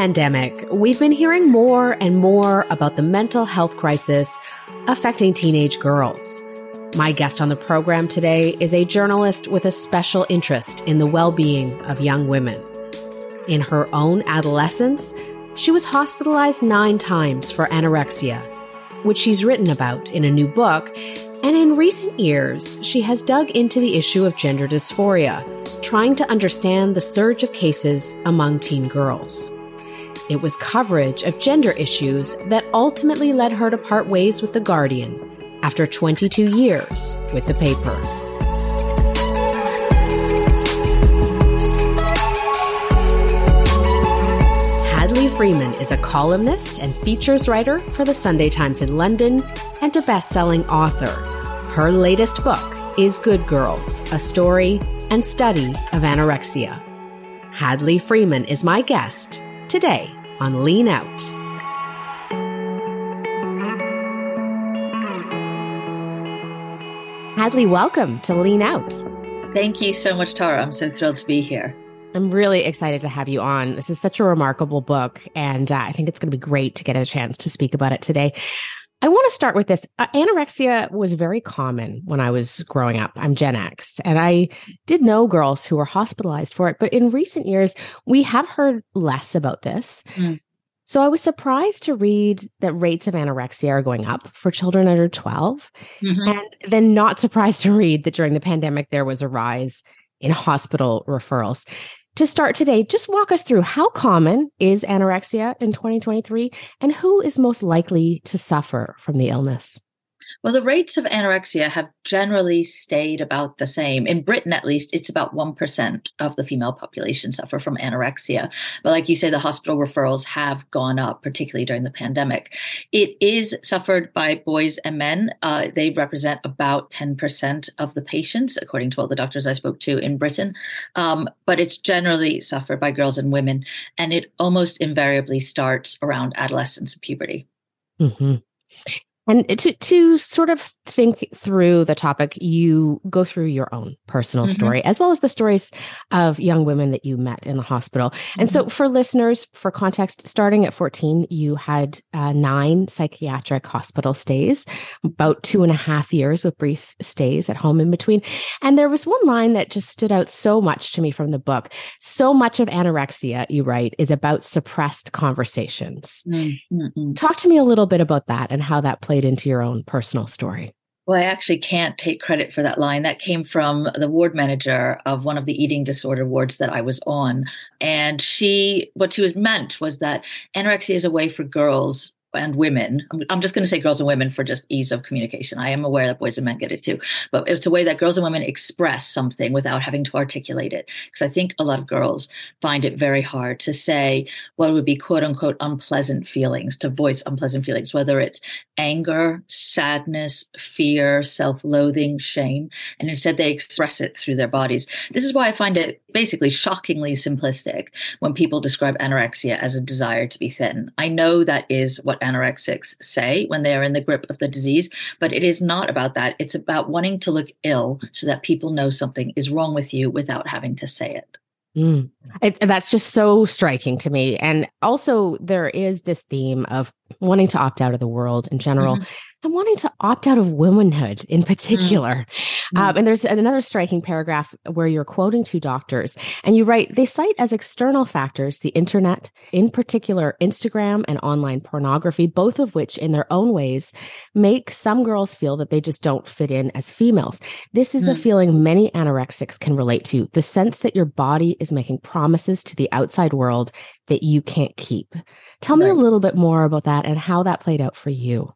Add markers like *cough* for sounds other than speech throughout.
pandemic, we've been hearing more and more about the mental health crisis affecting teenage girls. My guest on the program today is a journalist with a special interest in the well being of young women. In her own adolescence, she was hospitalized nine times for anorexia, which she's written about in a new book. And in recent years, she has dug into the issue of gender dysphoria, trying to understand the surge of cases among teen girls. It was coverage of gender issues that ultimately led her to part ways with The Guardian after 22 years with the paper. Hadley Freeman is a columnist and features writer for the Sunday Times in London and a best selling author. Her latest book is Good Girls A Story and Study of Anorexia. Hadley Freeman is my guest today on Lean Out. Hadley, welcome to Lean Out. Thank you so much, Tara. I'm so thrilled to be here. I'm really excited to have you on. This is such a remarkable book, and uh, I think it's going to be great to get a chance to speak about it today. I want to start with this. Uh, anorexia was very common when I was growing up. I'm Gen X, and I did know girls who were hospitalized for it. But in recent years, we have heard less about this. Mm. So I was surprised to read that rates of anorexia are going up for children under 12. Mm-hmm. And then not *laughs* surprised to read that during the pandemic, there was a rise in hospital referrals. To start today, just walk us through how common is anorexia in 2023 and who is most likely to suffer from the illness? Well, the rates of anorexia have generally stayed about the same. In Britain, at least, it's about 1% of the female population suffer from anorexia. But like you say, the hospital referrals have gone up, particularly during the pandemic. It is suffered by boys and men. Uh, they represent about 10% of the patients, according to all the doctors I spoke to in Britain. Um, but it's generally suffered by girls and women. And it almost invariably starts around adolescence and puberty. Mm-hmm. And to to sort of think through the topic, you go through your own personal mm-hmm. story as well as the stories of young women that you met in the hospital. Mm-hmm. And so, mm-hmm. for listeners, for context, starting at 14, you had uh, nine psychiatric hospital stays, about two and a half years with brief stays at home in between. And there was one line that just stood out so much to me from the book. So much of anorexia, you write, is about suppressed conversations. Mm-hmm. Talk to me a little bit about that and how that plays played into your own personal story? Well, I actually can't take credit for that line. That came from the ward manager of one of the eating disorder wards that I was on. And she, what she was meant was that anorexia is a way for girls and women. I'm, just going to say girls and women for just ease of communication. I am aware that boys and men get it too, but it's a way that girls and women express something without having to articulate it. Because I think a lot of girls find it very hard to say what would be quote unquote unpleasant feelings, to voice unpleasant feelings, whether it's anger, sadness, fear, self loathing, shame. And instead they express it through their bodies. This is why I find it basically shockingly simplistic when people describe anorexia as a desire to be thin. I know that is what anorexics say when they are in the grip of the disease, but it is not about that. It's about wanting to look ill so that people know something is wrong with you without having to say it. Mm. It's that's just so striking to me. And also there is this theme of wanting to opt out of the world in general. Mm-hmm. I'm wanting to opt out of womanhood in particular. Mm-hmm. Um, and there's another striking paragraph where you're quoting two doctors, and you write they cite as external factors the internet, in particular Instagram and online pornography, both of which, in their own ways, make some girls feel that they just don't fit in as females. This is mm-hmm. a mm. feeling many anorexics can relate to the sense that your body is making promises to the outside world that you can't keep. Tell right. me a little bit more about that and how that played out for you.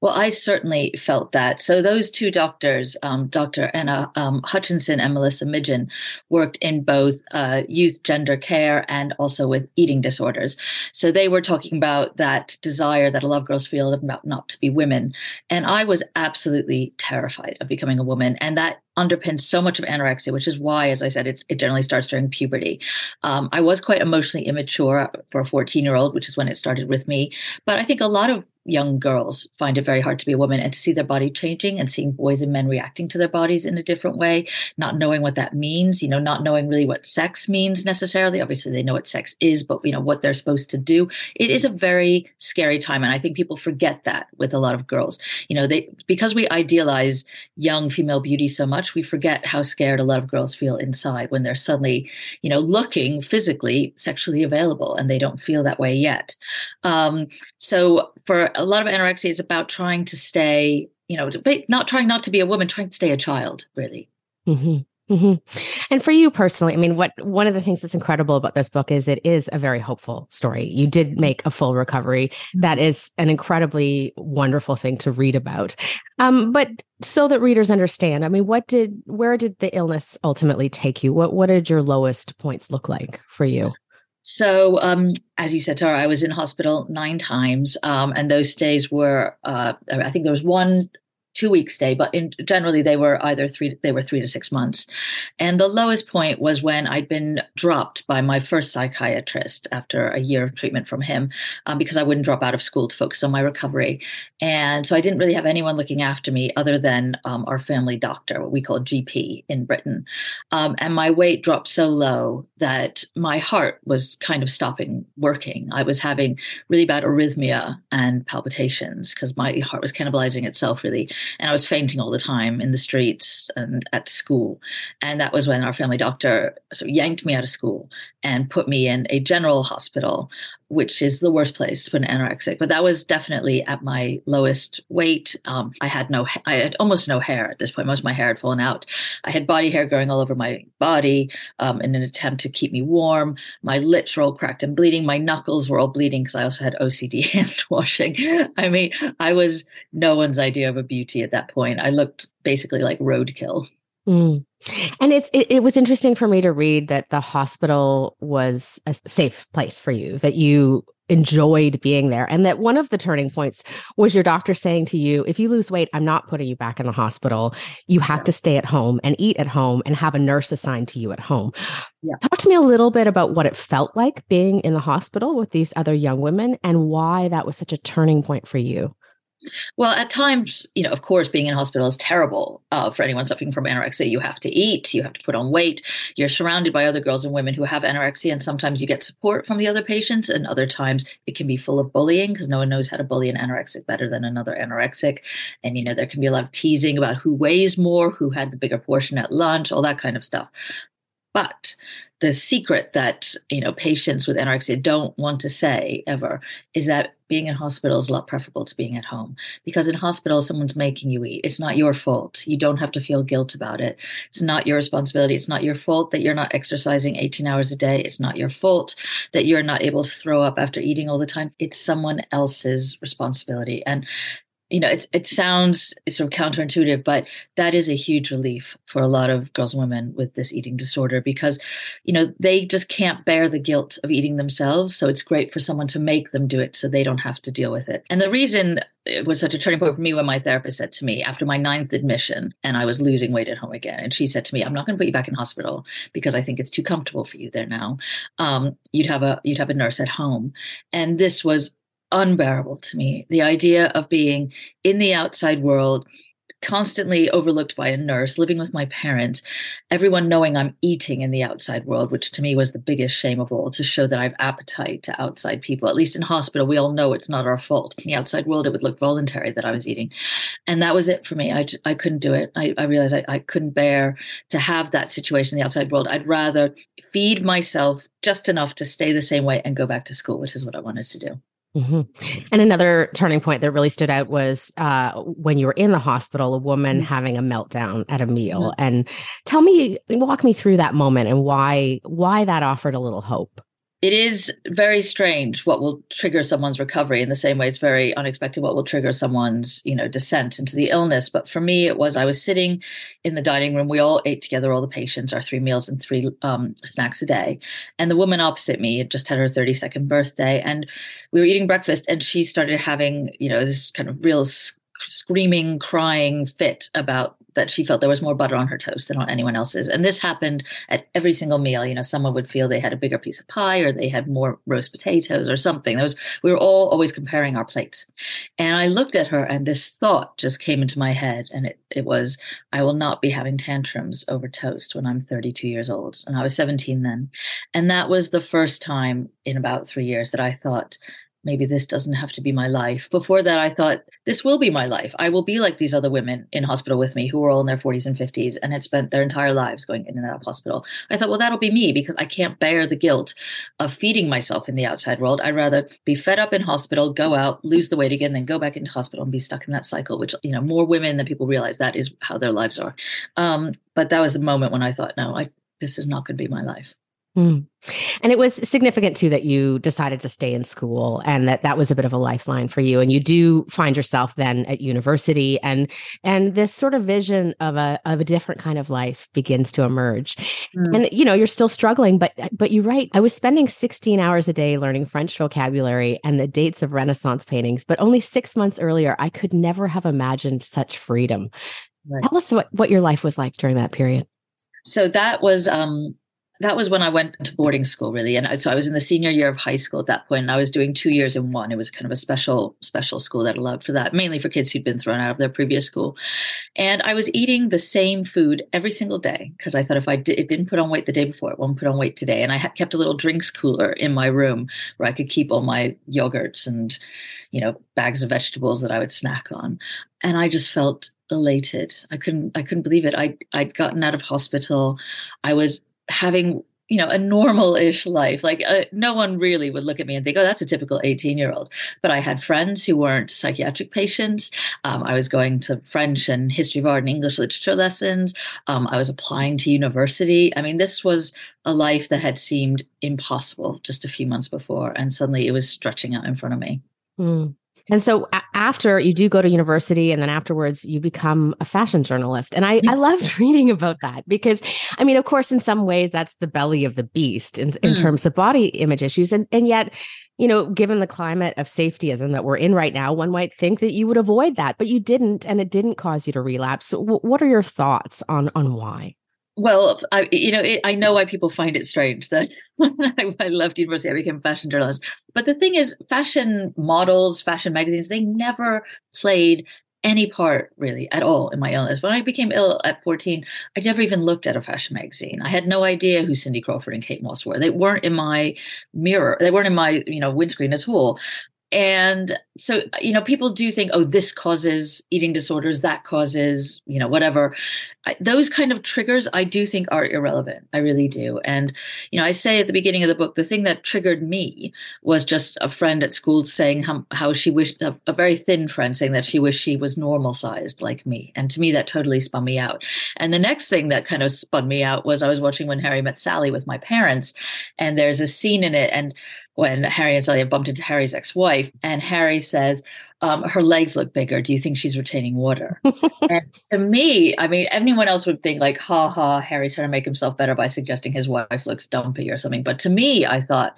Well, I certainly felt that. So those two doctors, um, Dr. Anna um, Hutchinson and Melissa Midgen, worked in both uh, youth gender care and also with eating disorders. So they were talking about that desire that a lot of girls feel about not to be women. And I was absolutely terrified of becoming a woman. And that underpins so much of anorexia, which is why, as I said, it generally starts during puberty. Um, I was quite emotionally immature for a 14 year old, which is when it started with me. But I think a lot of young girls find it very hard to be a woman and to see their body changing and seeing boys and men reacting to their bodies in a different way, not knowing what that means, you know, not knowing really what sex means necessarily. Obviously, they know what sex is, but, you know, what they're supposed to do. It is a very scary time. And I think people forget that with a lot of girls. You know, they, because we idealize young female beauty so much, we forget how scared a lot of girls feel inside when they're suddenly, you know, looking physically sexually available and they don't feel that way yet. Um, so for a lot of anorexia, is about trying to stay, you know, not trying not to be a woman, trying to stay a child, really. Mm-hmm. Mm-hmm. And for you personally, I mean, what one of the things that's incredible about this book is it is a very hopeful story. You did make a full recovery. That is an incredibly wonderful thing to read about. Um, but so that readers understand, I mean, what did where did the illness ultimately take you? What what did your lowest points look like for you? So, um, as you said, Tara, I was in hospital nine times, um, and those stays were, uh, I think there was one two week stay, but in, generally they were either three, they were three to six months. And the lowest point was when I'd been dropped by my first psychiatrist after a year of treatment from him um, because I wouldn't drop out of school to focus on my recovery. And so I didn't really have anyone looking after me other than um, our family doctor, what we call GP in Britain. Um, and my weight dropped so low that my heart was kind of stopping working. I was having really bad arrhythmia and palpitations because my heart was cannibalizing itself really and I was fainting all the time in the streets and at school. And that was when our family doctor sort of yanked me out of school and put me in a general hospital which is the worst place an anorexic. But that was definitely at my lowest weight. Um, I had no, I had almost no hair at this point. Most of my hair had fallen out. I had body hair growing all over my body um, in an attempt to keep me warm. My lips were all cracked and bleeding. My knuckles were all bleeding because I also had OCD *laughs* hand washing. I mean, I was no one's idea of a beauty at that point. I looked basically like roadkill. Mm. And it's it, it, was interesting for me to read that the hospital was a safe place for you, that you enjoyed being there, and that one of the turning points was your doctor saying to you, "If you lose weight, I'm not putting you back in the hospital. You have to stay at home and eat at home and have a nurse assigned to you at home." Yeah. Talk to me a little bit about what it felt like being in the hospital with these other young women and why that was such a turning point for you. Well, at times, you know, of course, being in hospital is terrible uh, for anyone suffering from anorexia. You have to eat, you have to put on weight. You're surrounded by other girls and women who have anorexia, and sometimes you get support from the other patients, and other times it can be full of bullying because no one knows how to bully an anorexic better than another anorexic. And, you know, there can be a lot of teasing about who weighs more, who had the bigger portion at lunch, all that kind of stuff. But the secret that you know patients with anorexia don't want to say ever is that being in hospital is a lot preferable to being at home. Because in hospital someone's making you eat. It's not your fault. You don't have to feel guilt about it. It's not your responsibility. It's not your fault that you're not exercising 18 hours a day. It's not your fault that you're not able to throw up after eating all the time. It's someone else's responsibility. And you know, it, it sounds sort of counterintuitive, but that is a huge relief for a lot of girls and women with this eating disorder because, you know, they just can't bear the guilt of eating themselves. So it's great for someone to make them do it so they don't have to deal with it. And the reason it was such a turning point for me when my therapist said to me after my ninth admission and I was losing weight at home again. And she said to me, I'm not going to put you back in hospital because I think it's too comfortable for you there now. Um, you'd have a you'd have a nurse at home. And this was unbearable to me. The idea of being in the outside world, constantly overlooked by a nurse, living with my parents, everyone knowing I'm eating in the outside world, which to me was the biggest shame of all, to show that I have appetite to outside people. At least in hospital, we all know it's not our fault. In the outside world, it would look voluntary that I was eating. And that was it for me. I, I couldn't do it. I, I realized I, I couldn't bear to have that situation in the outside world. I'd rather feed myself just enough to stay the same way and go back to school, which is what I wanted to do. Mm-hmm. And another turning point that really stood out was uh, when you were in the hospital, a woman mm-hmm. having a meltdown at a meal. Mm-hmm. And tell me, walk me through that moment and why why that offered a little hope it is very strange what will trigger someone's recovery in the same way it's very unexpected what will trigger someone's you know descent into the illness. But for me it was i was sitting in the dining room. We all ate together all the patients our three meals and three um, snacks a day. And the woman opposite me had just had her 32nd birthday and we were eating breakfast and she started having you know this kind of real screaming, crying fit about that she felt there was more butter on her toast than on anyone else's. And this happened at every single meal. You know, someone would feel they had a bigger piece of pie or they had more roast potatoes or something. There was we were all always comparing our plates. And I looked at her and this thought just came into my head and it, it was, I will not be having tantrums over toast when I'm 32 years old. And I was 17 then. And that was the first time in about three years that I thought, maybe this doesn't have to be my life. Before that, I thought this will be my life. I will be like these other women in hospital with me who were all in their 40s and 50s and had spent their entire lives going in and out of hospital. I thought, well, that'll be me because I can't bear the guilt of feeding myself in the outside world. I'd rather be fed up in hospital, go out, lose the weight again, then go back into hospital and be stuck in that cycle, which, you know, more women than people realize that is how their lives are. Um, but that was the moment when I thought, no, I, this is not going to be my life. Mm. And it was significant too that you decided to stay in school and that that was a bit of a lifeline for you. And you do find yourself then at university and and this sort of vision of a of a different kind of life begins to emerge. Mm. And you know, you're still struggling, but but you're right. I was spending 16 hours a day learning French vocabulary and the dates of Renaissance paintings, but only six months earlier, I could never have imagined such freedom. Right. Tell us what, what your life was like during that period. So that was um that was when I went to boarding school, really. And so I was in the senior year of high school at that point, and I was doing two years in one. It was kind of a special, special school that allowed for that, mainly for kids who'd been thrown out of their previous school. And I was eating the same food every single day because I thought if I did, it didn't put on weight the day before, it won't put on weight today. And I kept a little drinks cooler in my room where I could keep all my yogurts and, you know, bags of vegetables that I would snack on. And I just felt elated. I couldn't, I couldn't believe it. I, I'd gotten out of hospital. I was having you know a normal-ish life. Like uh, no one really would look at me and think oh that's a typical 18 year old but i had friends who weren't psychiatric patients. Um, i was going to french and history of art and english literature lessons. Um, i was applying to university. I mean this was a life that had seemed impossible just a few months before and suddenly it was stretching out in front of me. Mm. And so a- after you do go to university and then afterwards you become a fashion journalist. And I, I loved *laughs* reading about that because I mean, of course, in some ways that's the belly of the beast in, in mm. terms of body image issues. And and yet, you know, given the climate of safetyism that we're in right now, one might think that you would avoid that, but you didn't, and it didn't cause you to relapse. So w- what are your thoughts on on why? Well, I, you know, it, I know why people find it strange that *laughs* I, I left university, I became a fashion journalist. But the thing is, fashion models, fashion magazines, they never played any part really at all in my illness. When I became ill at 14, I never even looked at a fashion magazine. I had no idea who Cindy Crawford and Kate Moss were. They weren't in my mirror. They weren't in my, you know, windscreen at all. And so, you know, people do think, oh, this causes eating disorders, that causes, you know, whatever. I, those kind of triggers, I do think are irrelevant. I really do. And, you know, I say at the beginning of the book, the thing that triggered me was just a friend at school saying how, how she wished, a, a very thin friend saying that she wished she was normal sized like me. And to me, that totally spun me out. And the next thing that kind of spun me out was I was watching When Harry Met Sally with my parents, and there's a scene in it, and when Harry and Sally have bumped into Harry's ex-wife, and Harry says, um, "Her legs look bigger. Do you think she's retaining water?" *laughs* and to me, I mean, anyone else would think like, "Ha ha, Harry's trying to make himself better by suggesting his wife looks dumpy or something." But to me, I thought,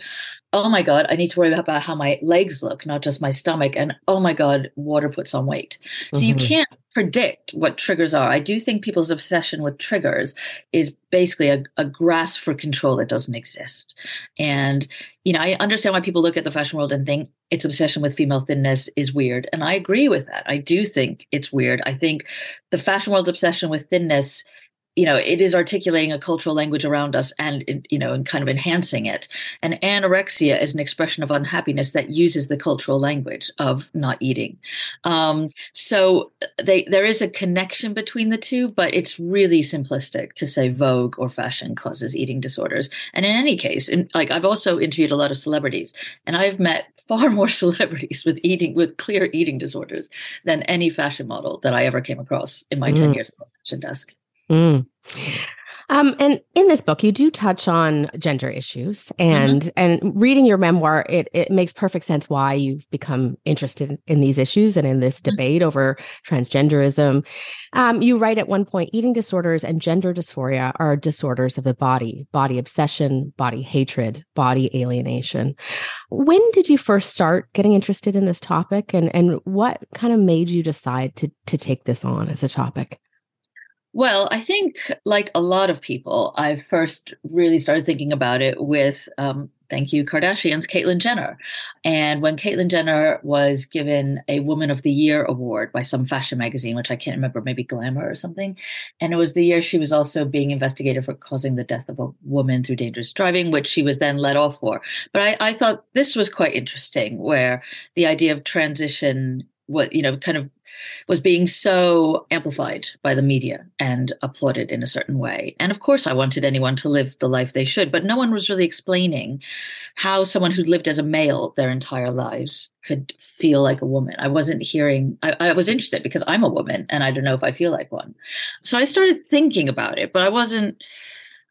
oh my God, I need to worry about how my legs look, not just my stomach. And oh my God, water puts on weight. So mm-hmm. you can't predict what triggers are. I do think people's obsession with triggers is basically a, a, grasp for control that doesn't exist. And, you know, I understand why people look at the fashion world and think its obsession with female thinness is weird. And I agree with that. I do think it's weird. I think the fashion world's obsession with thinness you know it is articulating a cultural language around us and you know and kind of enhancing it. And anorexia is an expression of unhappiness that uses the cultural language of not eating. Um, so they there is a connection between the two but it's really simplistic to say vogue or fashion causes eating disorders. And in any case in, like i've also interviewed a lot of celebrities and i've met far more *laughs* celebrities with eating with clear eating disorders than any fashion model that i ever came across in my mm. 10 years at the fashion desk Mm. Um, and in this book, you do touch on gender issues, and mm-hmm. and reading your memoir, it it makes perfect sense why you've become interested in these issues and in this mm-hmm. debate over transgenderism. Um, you write at one point, eating disorders and gender dysphoria are disorders of the body, body obsession, body hatred, body alienation. When did you first start getting interested in this topic, and and what kind of made you decide to to take this on as a topic? Well, I think, like a lot of people, I first really started thinking about it with, um, thank you, Kardashians, Caitlyn Jenner. And when Caitlyn Jenner was given a Woman of the Year award by some fashion magazine, which I can't remember, maybe Glamour or something. And it was the year she was also being investigated for causing the death of a woman through dangerous driving, which she was then let off for. But I, I thought this was quite interesting, where the idea of transition what you know kind of was being so amplified by the media and applauded in a certain way. And of course, I wanted anyone to live the life they should, but no one was really explaining how someone who lived as a male their entire lives could feel like a woman. I wasn't hearing, I, I was interested because I'm a woman and I don't know if I feel like one. So I started thinking about it, but I wasn't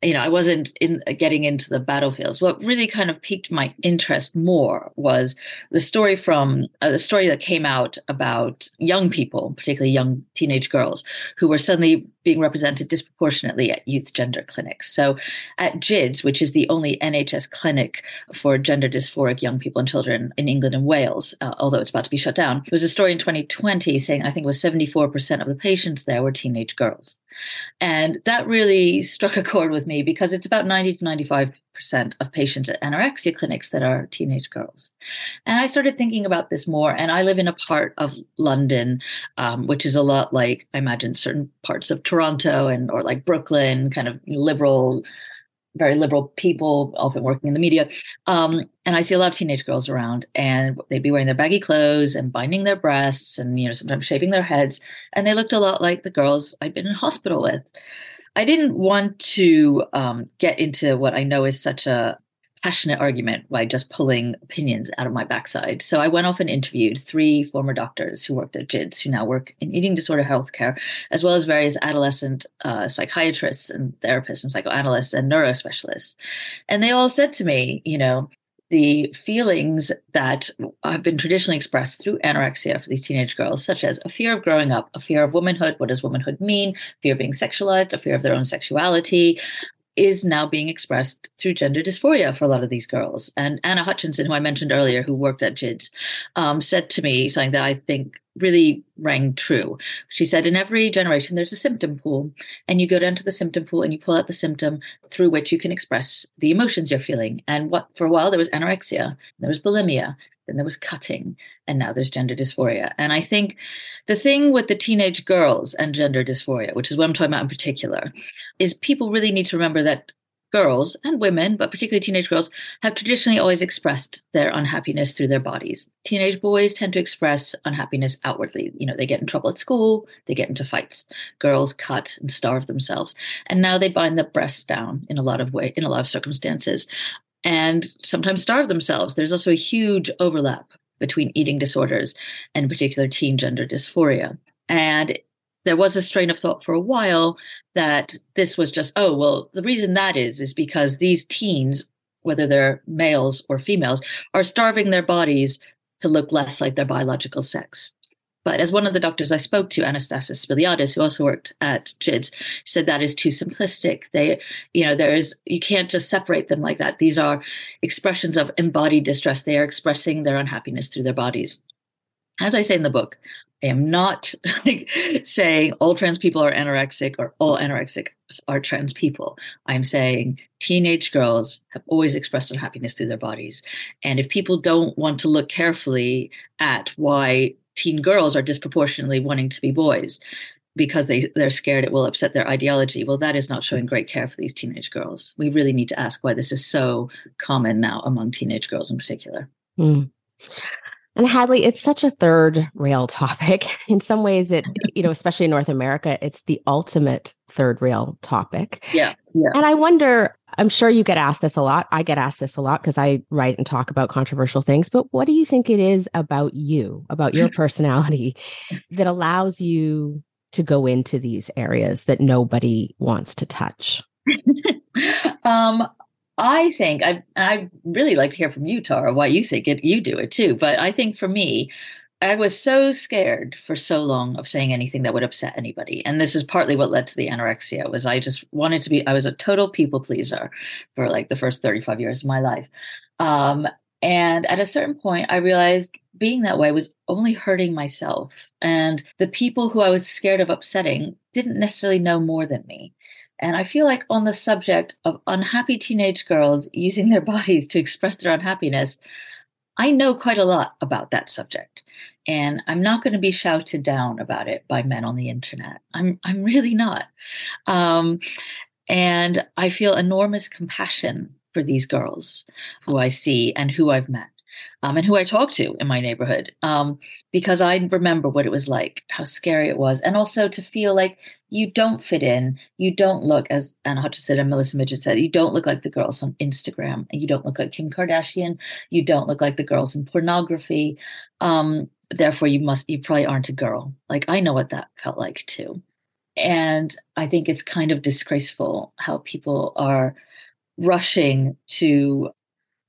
you know, I wasn't in uh, getting into the battlefields. What really kind of piqued my interest more was the story from uh, the story that came out about young people, particularly young teenage girls, who were suddenly being represented disproportionately at youth gender clinics. So, at GIDS, which is the only NHS clinic for gender dysphoric young people and children in England and Wales, uh, although it's about to be shut down, there was a story in 2020 saying I think it was 74% of the patients there were teenage girls. And that really struck a chord with me because it's about 90 to 95 percent of patients at anorexia clinics that are teenage girls. And I started thinking about this more. And I live in a part of London, um, which is a lot like I imagine certain parts of Toronto and or like Brooklyn, kind of liberal very liberal people, often working in the media. Um, and I see a lot of teenage girls around, and they'd be wearing their baggy clothes and binding their breasts, and you know sometimes shaving their heads, and they looked a lot like the girls I'd been in hospital with. I didn't want to um, get into what I know is such a passionate argument by just pulling opinions out of my backside. So I went off and interviewed three former doctors who worked at GIDS, who now work in eating disorder healthcare, as well as various adolescent uh, psychiatrists and therapists and psychoanalysts and neurospecialists. And they all said to me, you know, the feelings that have been traditionally expressed through anorexia for these teenage girls, such as a fear of growing up, a fear of womanhood, what does womanhood mean, fear of being sexualized, a fear of their own sexuality, is now being expressed through gender dysphoria for a lot of these girls. And Anna Hutchinson, who I mentioned earlier, who worked at GIDS, um, said to me something that I think really rang true. She said, In every generation, there's a symptom pool, and you go down to the symptom pool and you pull out the symptom through which you can express the emotions you're feeling. And what for a while there was anorexia, there was bulimia, then there was cutting, and now there's gender dysphoria. And I think the thing with the teenage girls and gender dysphoria, which is what I'm talking about in particular, is people really need to remember that girls and women, but particularly teenage girls, have traditionally always expressed their unhappiness through their bodies. Teenage boys tend to express unhappiness outwardly. You know, they get in trouble at school, they get into fights. Girls cut and starve themselves. And now they bind the breasts down in a lot of way in a lot of circumstances and sometimes starve themselves. There's also a huge overlap between eating disorders and particular teen gender dysphoria. And there was a strain of thought for a while that this was just, oh, well, the reason that is, is because these teens, whether they're males or females, are starving their bodies to look less like their biological sex. But as one of the doctors I spoke to, Anastassis Spiliadis, who also worked at GIDS, said that is too simplistic. They, you know, there is you can't just separate them like that. These are expressions of embodied distress. They are expressing their unhappiness through their bodies. As I say in the book, I am not *laughs* like, saying all trans people are anorexic or all anorexic are trans people. I'm saying teenage girls have always expressed unhappiness through their bodies. And if people don't want to look carefully at why teen girls are disproportionately wanting to be boys because they, they're scared it will upset their ideology. Well, that is not showing great care for these teenage girls. We really need to ask why this is so common now among teenage girls in particular. Mm. And Hadley, it's such a third rail topic. *laughs* In some ways, it, you know, especially in North America, it's the ultimate third rail topic. Yeah. Yeah. And I wonder, I'm sure you get asked this a lot. I get asked this a lot because I write and talk about controversial things. But what do you think it is about you, about your *laughs* personality, that allows you to go into these areas that nobody wants to touch? *laughs* um, I think I I really like to hear from you, Tara, why you think it you do it too. But I think for me, I was so scared for so long of saying anything that would upset anybody. And this is partly what led to the anorexia was I just wanted to be I was a total people pleaser for like the first 35 years of my life. Um, and at a certain point I realized being that way was only hurting myself and the people who I was scared of upsetting didn't necessarily know more than me. And I feel like on the subject of unhappy teenage girls using their *laughs* bodies to express their unhappiness, I know quite a lot about that subject, and I'm not going to be shouted down about it by men on the internet. I'm I'm really not. Um, and I feel enormous compassion for these girls who I see and who I've met um, and who I talked to in my neighborhood um, because I remember what it was like, how scary it was, and also to feel like you don't fit in, you don't look as Anna Hutchinson and Melissa Midgen said, you don't look like the girls on Instagram, and you don't look like Kim Kardashian, you don't look like the girls in pornography. Um, therefore, you must, you probably aren't a girl. Like I know what that felt like too, and I think it's kind of disgraceful how people are rushing to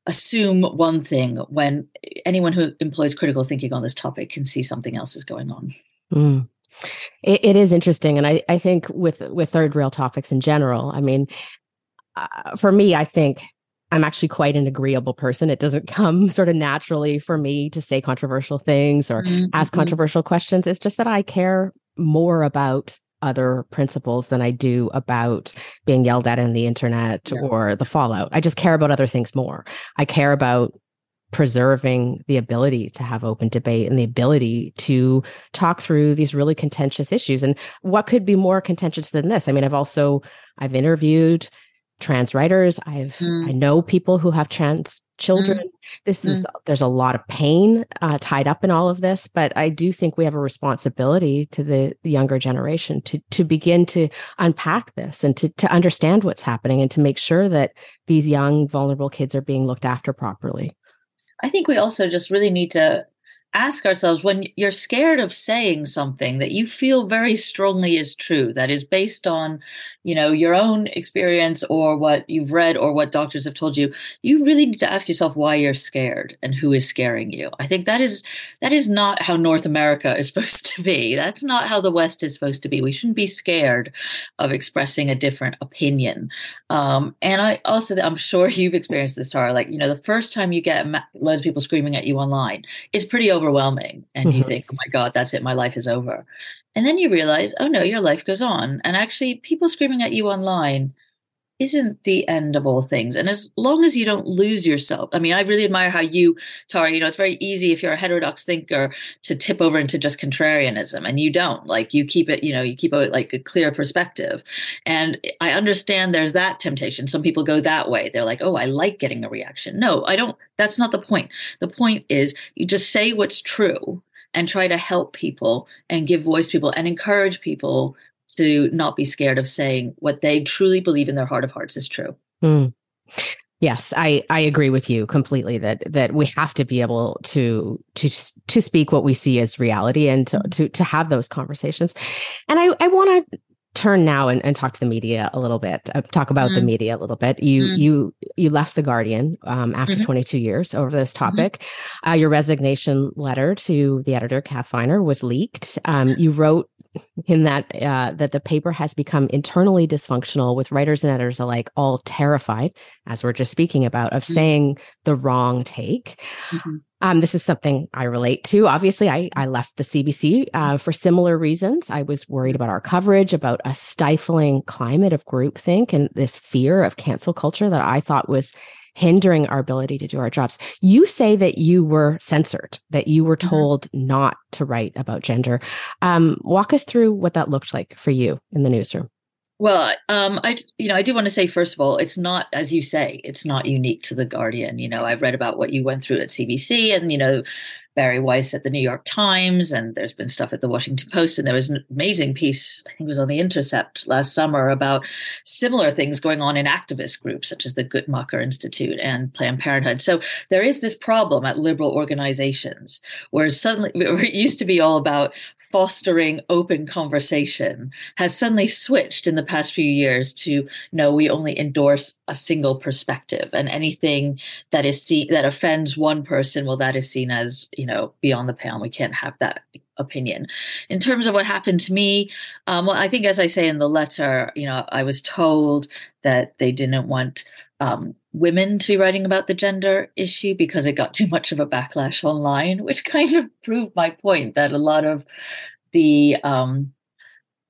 assume one thing when anyone who employs critical thinking on this topic can see something else is going on. Mm. It, it is interesting, and I, I think with with third rail topics in general, I mean, uh, for me, I think I'm actually quite an agreeable person. It doesn't *laughs* come sort of naturally for me to say controversial things or mm-hmm. ask controversial questions. It's just that I care more about other principles than I do about being yelled at in the internet yeah. or the fallout. I just care about other things more. I care about preserving the ability to have open debate and the ability to talk through these really contentious issues and what could be more contentious than this i mean i've also i've interviewed trans writers i've mm. i know people who have trans children. Mm. This is mm. there's a lot of pain uh, tied up in all of this, but I do think we have a responsibility to the, the, younger generation to to begin to unpack this and to to understand what's happening and to make sure that these young vulnerable kids are being looked after properly. I think we also just really need to ask ourselves when you're scared of saying something that you feel very strongly is true that is based on you know your own experience or what you've read or what doctors have told you you really need to ask yourself why you're scared and who is scaring you. I think that is that is not how north america is *laughs* supposed to be. That's not how the west is supposed to be. We shouldn't be scared of expressing a different opinion. Um, and i also i'm sure *laughs* you've experienced this tara like you know the first time you get loads of people screaming at you online it's pretty over overwhelming and mm-hmm. you think, oh my God, that's it, my life is over. And then you realize, oh no, your life goes on. And actually, people screaming at you online isn't the end of all things. And as long as you don't lose yourself, I mean, I really admire how you, Tara, you know, it's very easy if you're a heterodox thinker to tip over into just contrarianism and you don't like you keep it, you know, you keep a like a clear perspective. And I understand there's that temptation. Some people go that way. They're like, oh, I like getting a reaction. No, I don't. That's not the point. The point is you just say what's true and try to help people and give voice to people and encourage people to not be scared of saying what they truly believe in their heart of hearts is true. Mm. Yes, I I agree with you completely that that we have to be able to to to speak what we see as reality and to to, to have those conversations. And I I want to turn now and, and talk to the media a little bit uh, talk about mm the media a little bit you mm you you left the guardian um, after mm-hmm. 22 years over this mm-hmm. topic uh, your resignation letter to the editor Kath Viner was leaked um, you wrote in that uh, that the paper has become internally dysfunctional with writers and editors alike all terrified as we're just speaking about of mm-hmm. saying the wrong take mm-hmm. um, this is something i relate to obviously i, I left the cbc uh, for similar reasons i was worried about our coverage about a stifling climate of groupthink and this fear of cancel culture that i thought was hindering our ability to do our jobs. You say that you were censored, that you were mm-hmm. told mm-hmm. not to write about gender. Um, walk us through what that looked like for you in the newsroom. Well, um, I you know I do want to say first of all, it's not as you say, it's not unique to the Guardian. You know, I've read about what you went through at CBC, and you know, Bari Weiss at the New York Times, and there's been stuff at the Washington Post, and there was an amazing piece, I think it was on the Intercept last summer, about similar things going on in activist groups such as the Guttmacher Institute and Planned Parenthood. So there is this problem at liberal organizations where suddenly *laughs* where it used to be all about fostering open conversation has suddenly switched in the past few years to no we only endorse a single perspective and anything that is seen that offends one person well that is seen as you know beyond the pale. We can't have that opinion. In terms of what happened to me um, well i think as i say in the letter you know i was told that they didn't want um, women to be writing about the gender issue because it got too much of a backlash online, which kind of *laughs* proved my point that a lot of the um,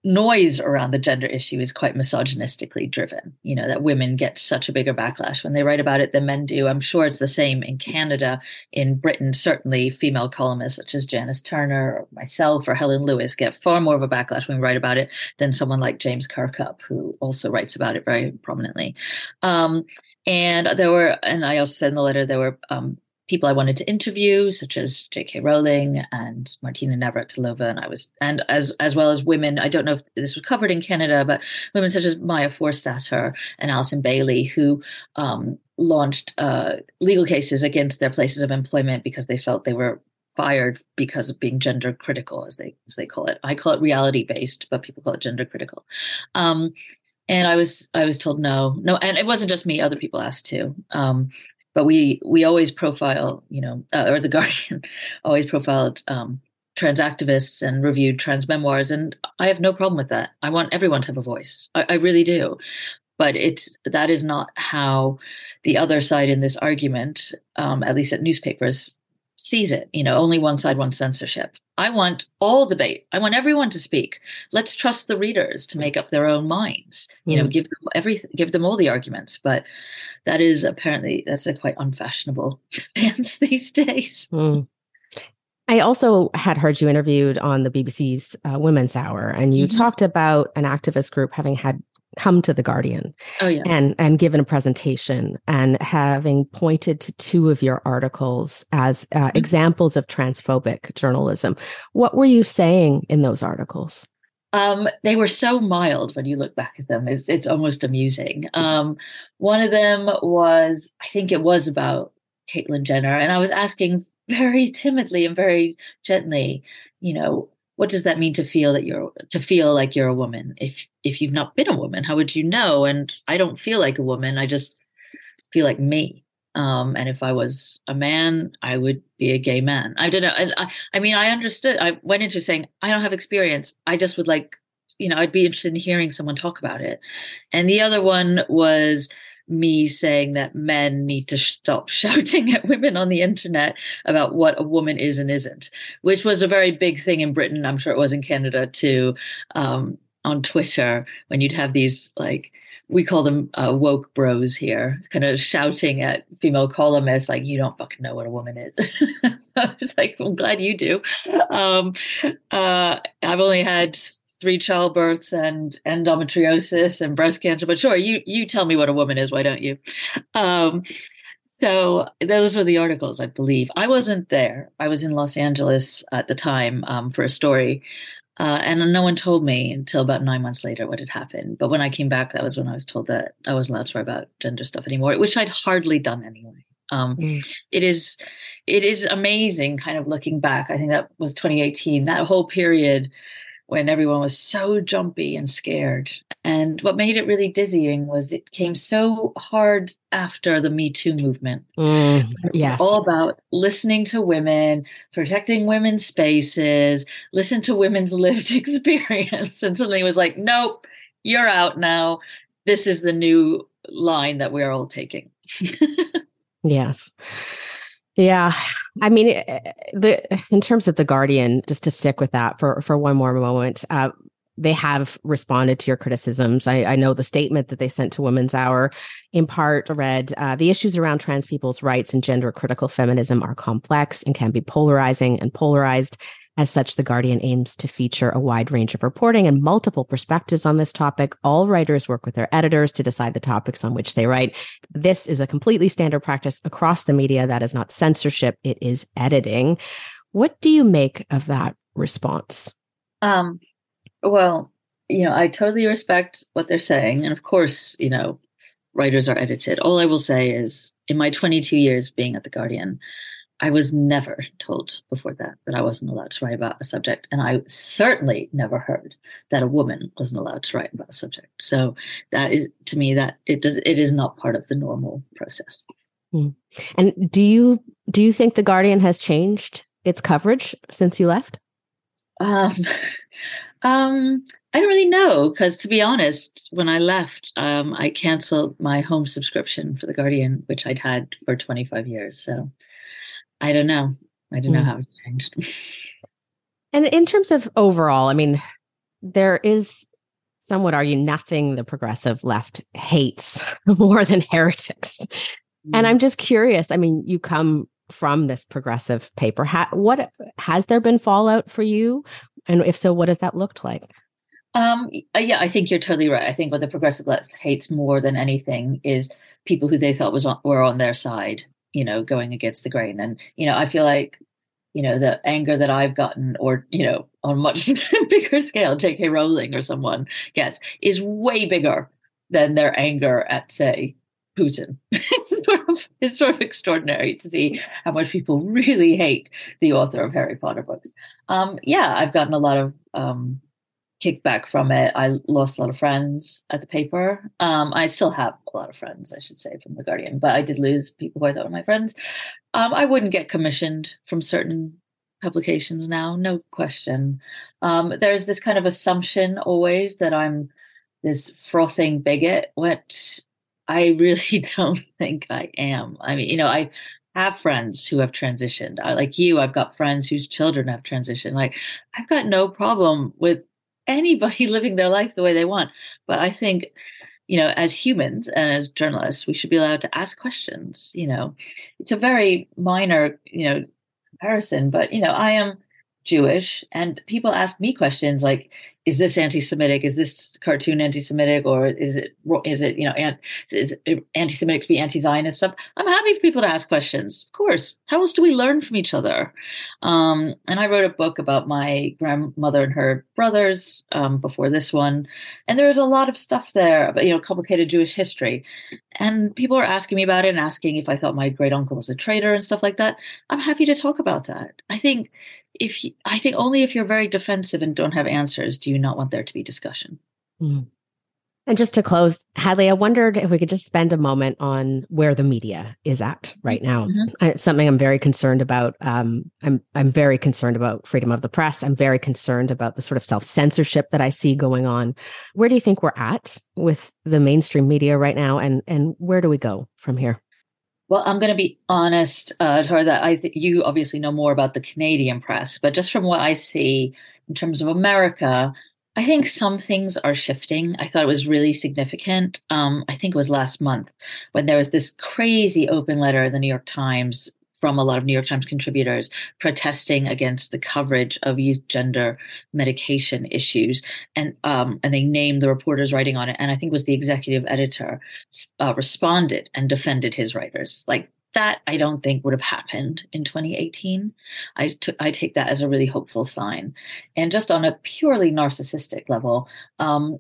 noise around the gender issue is quite misogynistically driven. You know, that women get such a bigger backlash when they write about it than men do. I'm sure it's the same in Canada. In Britain, certainly female columnists such as Janice Turner or myself or Helen Lewis get far more of a backlash when we write about it than someone like James Kirkup, who also writes about it very prominently. Um, and there were, and I also said in the letter, there were um, people I wanted to interview, such as J.K. Rowling and Martina Navratilova, and I was, and as as well as women. I don't know if this was covered in Canada, but women such as Maya Forstater and Allison Bailey, who um, launched uh, legal cases against their places of employment because they felt they were fired because of being gender critical, as they as they call it. I call it reality based, but people call it gender critical. Um, and I was I was told no, no, and it wasn't just me; other people asked too. Um, but we we always profile, you know, uh, or the *laughs* Guardian always profiled um, trans activists and reviewed trans memoirs, and I have no problem with that. I want everyone to have a voice. I, I really do, but it's that is not how the other side in this argument, um, at least at newspapers, sees it. You know, only one side wants censorship. I want all debate. I want everyone to speak. Let's trust the readers to make up their own minds. You mm. know, give them everything, give them all the arguments. But that is apparently that's a quite unfashionable *laughs* stance these days. Mm. I also had heard you interviewed on the BBC's uh, Women's Hour, and you mm-hmm. talked about an activist group having had come to the Guardian oh, yeah. and and given a presentation and having pointed to two of your articles as uh, mm-hmm. examples of transphobic journalism. What were you saying in those articles? Um, they were so mild when you look back at them. It's, it's almost amusing. Um, one of them was, I think it was about Caitlyn Jenner, and I was asking very timidly and very gently, you know, what does that mean to feel that you're to feel like you're a woman? If if you've not been a woman how would you know? And i don't feel like a woman. I just feel like me. Um, and if i was a man i would be a gay man. I don't know. I, I mean i understood. I went into saying i don't have experience. I just would like you know i'd be interested in hearing someone talk about it. And the other one was me saying that men need to stop *laughs* shouting at women on the internet about what a woman is and isn't, which was a very big thing in Britain. I'm sure it was in Canada too, um, on Twitter, when you'd have these like, we call them uh, woke bros here, kind of shouting at female columnists like, "You don't fucking know what a woman is." *laughs* I was like, "I'm glad you do." Um, uh, I've only had three childbirths and endometriosis and breast cancer. But sure, you you tell me what a woman is, why don't you? Um, so those were the articles, I believe. I wasn't there. I was in Los Angeles at the time um, for a story, uh, and no one told me until about nine months later what had happened. But when I came back, that was when I was told that I wasn't allowed to write about gender stuff anymore, which I'd hardly done anyway. Um, mm. It is, it is amazing, kind of looking back. I think that was 2018. That whole period when everyone was so jumpy and scared. And what made it really dizzying was it came so hard after the Me Too movement. Mm, yes. All about listening to women, protecting women's spaces, listen to women's *laughs* lived experience. And suddenly it was like, nope, you're out now. This is the new line that we're all taking. *laughs* yes. Yeah. I mean, eh, eh, the in terms of the Guardian, just to stick with that for for one more moment, uh, they have responded to your criticisms. I, I, know the statement that they sent to Women's Hour, in part, read uh, the issues around trans people's rights and gender critical feminism are complex and can be polarizing and polarized. As such, The Guardian aims to feature a wide range of reporting and multiple perspectives on this topic. All writers work with their editors to decide the topics on which they write. This is a completely standard practice across the media. That is not censorship, it is editing. What do you make of that response? Um, well, you know, I totally respect what they're saying. And of course, you know, writers are edited. All I will say is in my 22 years being at The Guardian, I was never told before that that I wasn't allowed to write about a subject, and I certainly never heard that a woman wasn't allowed to write about a subject. So that is to me that it does it is not part of the normal process. Hmm. And do you do you think the Guardian has changed its coverage since you left? Um, *laughs* um, I don't really know because, to be honest, when I left, um, I canceled my home subscription for the Guardian, which I'd had for 25 years. So I don't know. I don't know hmm. how it's changed. *laughs* and in terms of overall, I mean, there is some would argue nothing the progressive left hates *laughs* more than heretics. Mm. And hmm. I'm just curious. I mean, you come from this progressive paper. Ha- what has there been fallout for you? And if so, what does that looked like? Um, uh, yeah, I think you're totally right. I think what the progressive left hates more than anything is people who they thought was on, were on their side you know, going against the grain. And, you know, I feel like, you know, the anger that I've gotten, or, you know, on much *laughs* bigger scale, J.K. Rowling or someone gets, is way bigger than their anger at, say, Putin. *laughs* it's sort of it's sort of extraordinary to see how much people really hate the author of Harry Potter books. Um, yeah, I've gotten a lot of um, kickback from it. I lost a lot of friends at the paper. Um, I still have a lot of friends, I should say, from the Guardian, but I did lose people who I thought were my friends. Um, I wouldn't get commissioned from certain publications now, no question. Um, there's this kind of assumption always that I'm this frothing bigot, which I really *laughs* don't think I am. I mean, you know, I have friends who have transitioned. I, like you, I've got friends whose children have transitioned. Like, I've got no problem with anybody *laughs* living their life the way they want. But I think, you know, as humans and as journalists, we should be allowed to ask questions. You know, it's a very minor, you know, comparison, but you know, I am Jewish, and people ask me questions like, "Is this anti-Semitic? Is this cartoon anti-Semitic, or is it is it you know is anti-Semitic to be anti-Zionist stuff?" I'm happy for people to ask questions. Of course, how else do we learn from each other? Um, and I wrote a book about my grandmother and her brothers um, before this one, and there was a lot of stuff there about you know complicated Jewish history, and people were asking me about it and asking if I thought my great uncle was a traitor and stuff like that. I'm happy to talk about that. I think if you, I think only if you're very defensive and don't have answers do you not want there to be discussion. Mm. And just to close, Hadley, I wondered if we could just spend a moment on where the media is at right now. Mm-hmm. It's something I'm very concerned about. Um, I'm I'm very concerned about freedom of the press. I'm very concerned about the sort of self censorship that I see going on. Where do you think we're at with the mainstream media right now, and and where do we go from here? Well, I'm going to be honest, uh, that I th- you obviously know more about the Canadian press, but just from what I see in terms of America, I think some things are shifting. I thought it was really significant. Um, I think it was last month when there was this crazy open letter in the New York Times from a lot of New York Times contributors protesting against the coverage of youth gender medication issues, and um, and they named the reporters writing on it, and I think was the executive editor uh, responded and defended his writers. Like that, I don't think would have happened in 2018. I, t- I take that as a really hopeful sign, and just on a purely narcissistic level, um,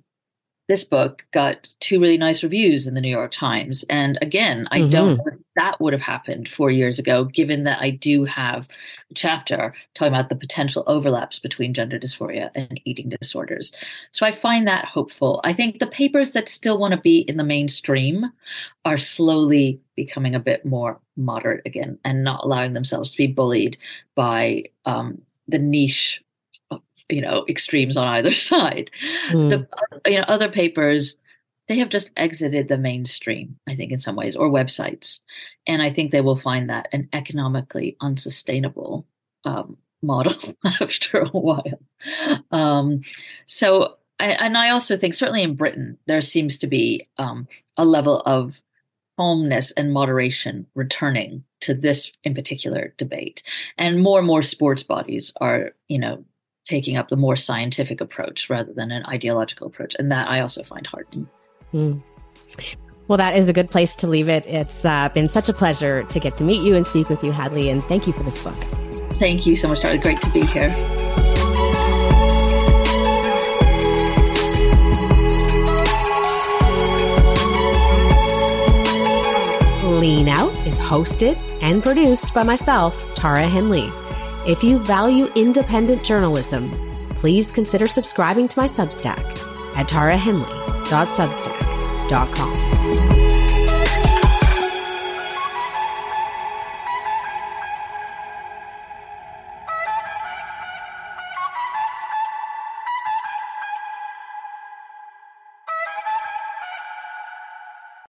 this book got two really nice reviews in the New York Times. And again, I mm-hmm. don't know that would have happened four years ago, given that I do have a chapter talking about the potential overlaps between gender dysphoria and eating disorders. So I find that hopeful. I think the papers that still want to be in the mainstream are slowly becoming a bit more moderate again and not allowing themselves to be bullied by um, the niche you know extremes on either *laughs* side. Mm. The you know other papers they have just exited the mainstream, I think, in some ways, or websites, and I think they will find that an economically unsustainable um, *laughs* model after a while. Um, so, and I also think certainly in Britain there seems to be um, a level of calmness and moderation returning to this in particular debate and more and more sports bodies are you know taking up the more scientific approach rather than an ideological approach. And that I also find heartening. Mm. Well, that is a good place to leave it. It's uh, been such a pleasure to get to meet you and speak with you, Hadley. And thank you for this book. Thank you so much, Charlie. Great to be here. Lean Out is hosted and produced by myself, Tara Henley. If you value independent journalism, please consider subscribing to my Substack at tarahenley.substack.com.